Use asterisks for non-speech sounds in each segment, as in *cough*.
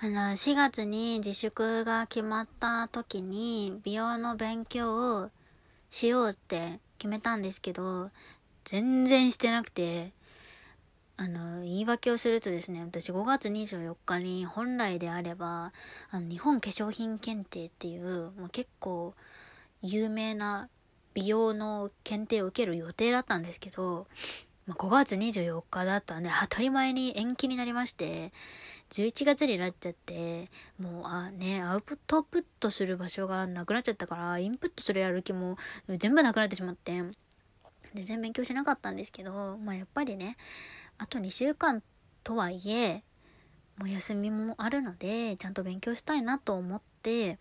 あの、4月に自粛が決まった時に美容の勉強をしようって決めたんですけど、全然してなくて、あの、言い訳をするとですね、私5月24日に本来であれば、あの日本化粧品検定っていう、もう結構有名な美容の検定を受ける予定だったんですけど、ま、5月24日だったらね、当たり前に延期になりまして、11月になっちゃって、もう、あ、ね、アウトプットする場所がなくなっちゃったから、インプットするやる気も全部なくなってしまって、全然勉強しなかったんですけど、まあやっぱりね、あと2週間とはいえ、もう休みもあるので、ちゃんと勉強したいなと思って、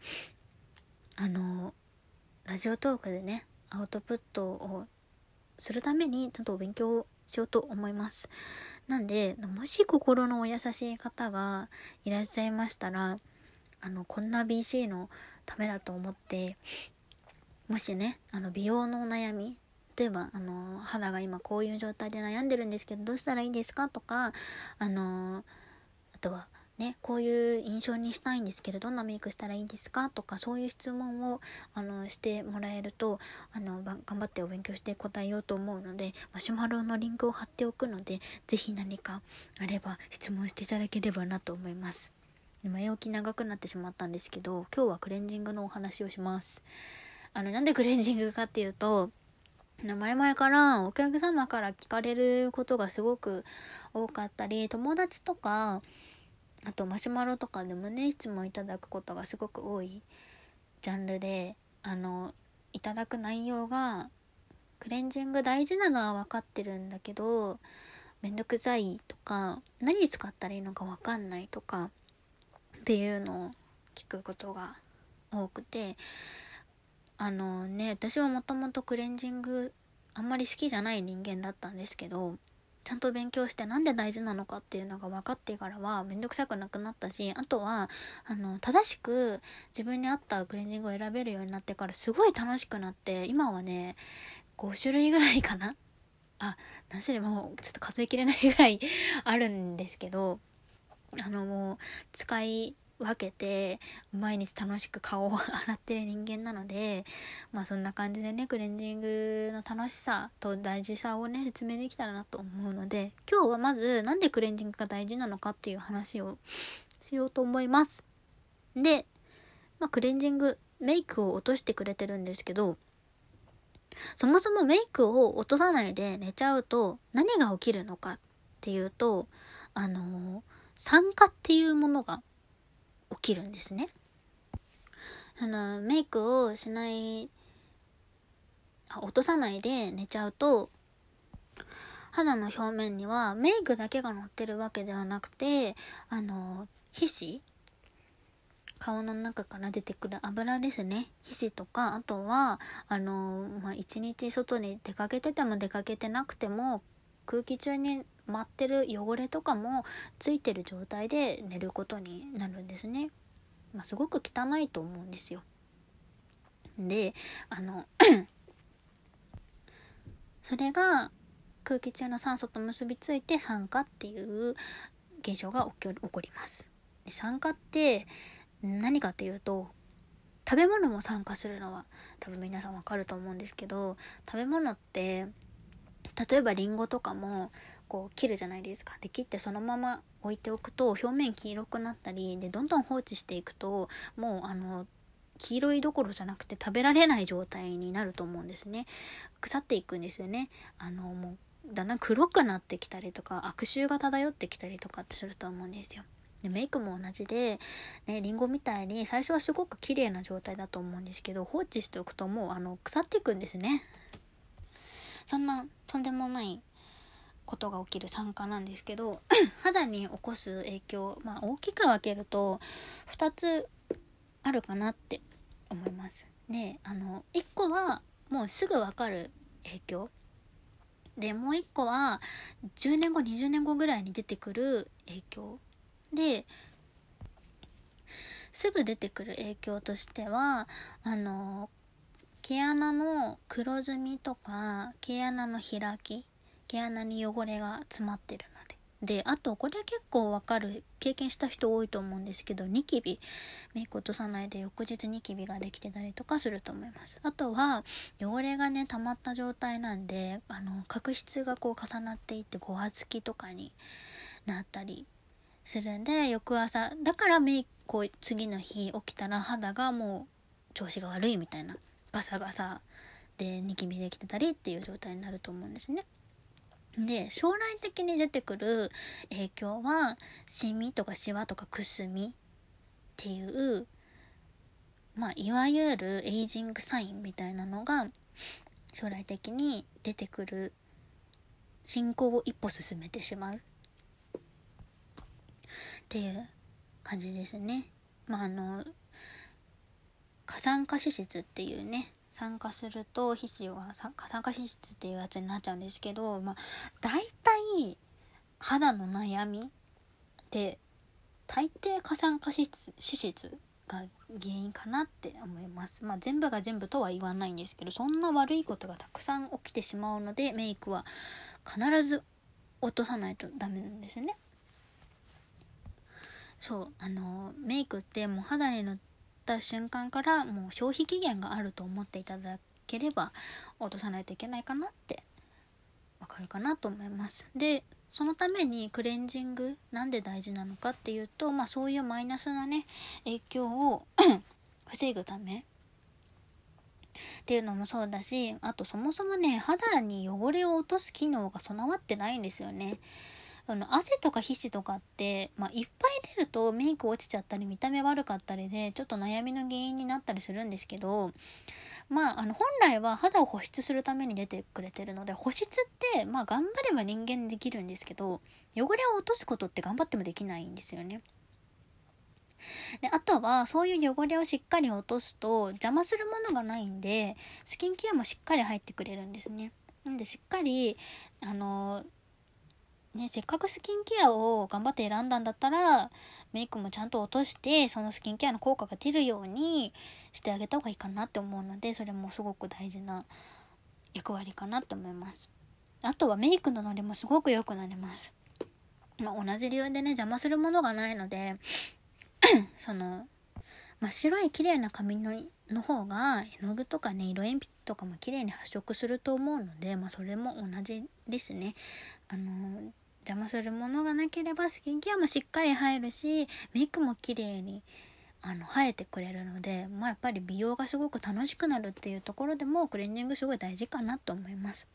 あの、ラジオトークでね、アウトプットをするためにちゃんとお勉強しようと思います。なんで、もし心のお優しい方がいらっしゃいましたら、あの、こんな BC のためだと思って、もしね、あの、美容のお悩み、例えば、あの、肌が今こういう状態で悩んでるんですけど、どうしたらいいですか？とか、あの、あとは、ね、こういう印象にしたいんですけど、どんなメイクしたらいいですか？とか、そういう質問を、あの、してもらえると、あの、頑張ってお勉強して答えようと思うので、マシュマロのリンクを貼っておくので、ぜひ何かあれば質問していただければなと思います。前置き長くなってしまったんですけど、今日はクレンジングのお話をします。あの、なんでクレンジングかっていうと、前々からお客様から聞かれることがすごく多かったり、友達とか、あとマシュマロとかでもね質問いただくことがすごく多いジャンルであのいただく内容がクレンジング大事なのは分かってるんだけどめんどくさいとか何使ったらいいのか分かんないとかっていうのを聞くことが多くてあのね私はもともとクレンジングあんまり好きじゃない人間だったんですけどちゃんと勉強してなんで大事なのかっていうのが分かってからはめんどくさくなくなったしあとはあの正しく自分に合ったクレンジングを選べるようになってからすごい楽しくなって今はね5種類ぐらいかな。あ何種類もちょっと数えきれないぐらいあるんですけどあのもう使い分けて毎日楽しく顔を *laughs* 洗ってる人間なのでまあそんな感じでねクレンジングの楽しさと大事さをね説明できたらなと思うので今日はまずなんでクレンジングが大事なのかっていう話をしようと思います。で、まあ、クレンジングメイクを落としてくれてるんですけどそもそもメイクを落とさないで寝ちゃうと何が起きるのかっていうとあの酸化っていうものが起きるんですね。あの、メイクをしない、落とさないで寝ちゃうと、肌の表面にはメイクだけが乗ってるわけではなくて、あの、皮脂顔の中から出てくる油ですね。皮脂とか、あとは、あの、まあ、一日外に出かけてても出かけてなくても、空気中に舞ってる汚れとかもついてる状態で寝ることになるんですね。まあ、すごく汚いと思うんですよ。であの *clears throat* それが空気中の酸素と結びついて酸化っていう現象が起こります。で酸化って何かっていうと食べ物も酸化するのは多分皆さんわかると思うんですけど食べ物って例えばりんごとかもこう切るじゃないですか。で切ってそのまま置いておくと表面黄色くなったりでどんどん放置していくともうあの黄色いどころじゃなくて食べられない状態になると思うんですね。腐っていくんですよね。あのもうだんだん黒くなってきたりとか悪臭が漂ってきたりとかってすると思うんですよ。でメイクも同じで、ね、リンゴみたいに最初はすごく綺麗な状態だと思うんですけど放置しておくともうあの腐っていくんですね。そんなとんでもないことが起きる酸化なんですけど *clears throat* 肌に起こす影響、まあ、大きく分けると2つあるかなって思います。であの1個はもうすぐ分かる影響でもう1個は10年後20年後ぐらいに出てくる影響ですぐ出てくる影響としてはあの毛穴の黒ずみとか毛穴の開き毛穴に汚れが詰まってるのでであとこれ結構わかる経験した人多いと思うんですけどニキビメイク落とさないで翌日ニキビができてたりとかすると思いますあとは汚れがね溜まった状態なんであの角質がこう重なっていってごわつきとかになったりするんで翌朝だからメイクこう次の日起きたら肌がもう調子が悪いみたいなガサガサでニキビできてたりっていう状態になると思うんですね。で将来的に出てくる影響はシミとかシワとかくすみっていうまあいわゆるエイジングサインみたいなのが将来的に出てくる進行を一歩進めてしまうっていう感じですね。まああの過酸化脂質っていうね酸化すると皮脂は酸化脂質っていうやつになっちゃうんですけどまあ大体肌の悩みって大抵過酸化脂質脂質が原因かなって思います。まあ全部が全部とは言わないんですけどそんな悪いことがたくさん起きてしまうのでメイクは必ず落とさないとダメなんですね。そうあのメイクってもう肌に塗った瞬間からもう消費期限があると思っていただければ落とさないといけないかなってわかるかなと思います。でそのためにクレンジングなんで大事なのかっていうとまあそういうマイナスなね影響を *coughs* 防ぐためっていうのもそうだしあとそもそもね肌に汚れを落とす機能が備わってないんですよね。あの汗とか皮脂とかって、まあ、いっぱい出るとメイク落ちちゃったり見た目悪かったりでちょっと悩みの原因になったりするんですけどまああの本来は肌を保湿するために出てくれてるので保湿ってまあ頑張れば人間できるんですけど汚れを落とすことって頑張ってもできないんですよね。であとはそういう汚れをしっかり落とすと邪魔するものがないんでスキンケアもしっかり入ってくれるんですね。なんでしっかりあのね、せっかくスキンケアを頑張って選んだんだったら、メイクもちゃんと落として、そのスキンケアの効果が出るようにしてあげた方がいいかなって思うので、それもすごく大事な役割かなって思います。あとはメイクのノリもすごく良くなります。まあ、同じ理由でね、邪魔するものがないので、*coughs* その、真っ白い綺麗な髪のの方が絵の具とかね色鉛筆とかも綺麗に発色すると思うので、まあ、それも同じですね。あの邪魔するものがなければスキンケアもしっかり入るしメイクも綺麗にあの生えてくれるので、まあ、やっぱり美容がすごく楽しくなるっていうところでもクレンジングすごい大事かなと思います。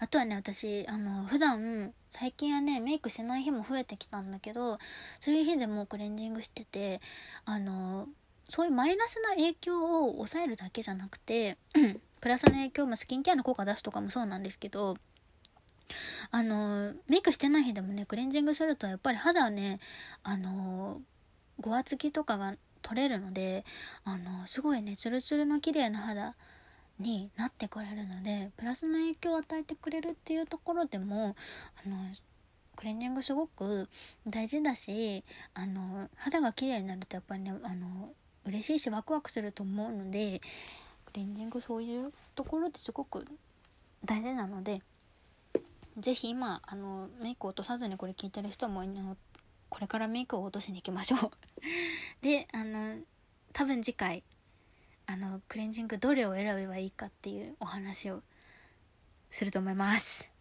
あとはね私あの普段最近はねメイクしない日も増えてきたんだけどそういう日でもクレンジングしててあのそういうマイナスな影響を抑えるだけじゃなくて *clears throat* プラスの影響もスキンケアの効果出すとかもそうなんですけどあのメイクしてない日でもねクレンジングするとやっぱり肌はねあのごわつきとかが取れるのであのすごいねツルツルの綺麗な肌になってくれるのでプラスの影響を与えてくれるっていうところでもあのクレンジングすごく大事だしあの肌が綺麗になるとやっぱりねあの嬉しいしワクワクすると思うのでクレンジングそういうところってすごく大事なのでぜひ今あのメイク落とさずにこれ聞いてる人もこれからメイクを落としに行きましょう。*laughs* であの多分次回あのクレンジングどれを選べばいいかっていうお話をすると思います。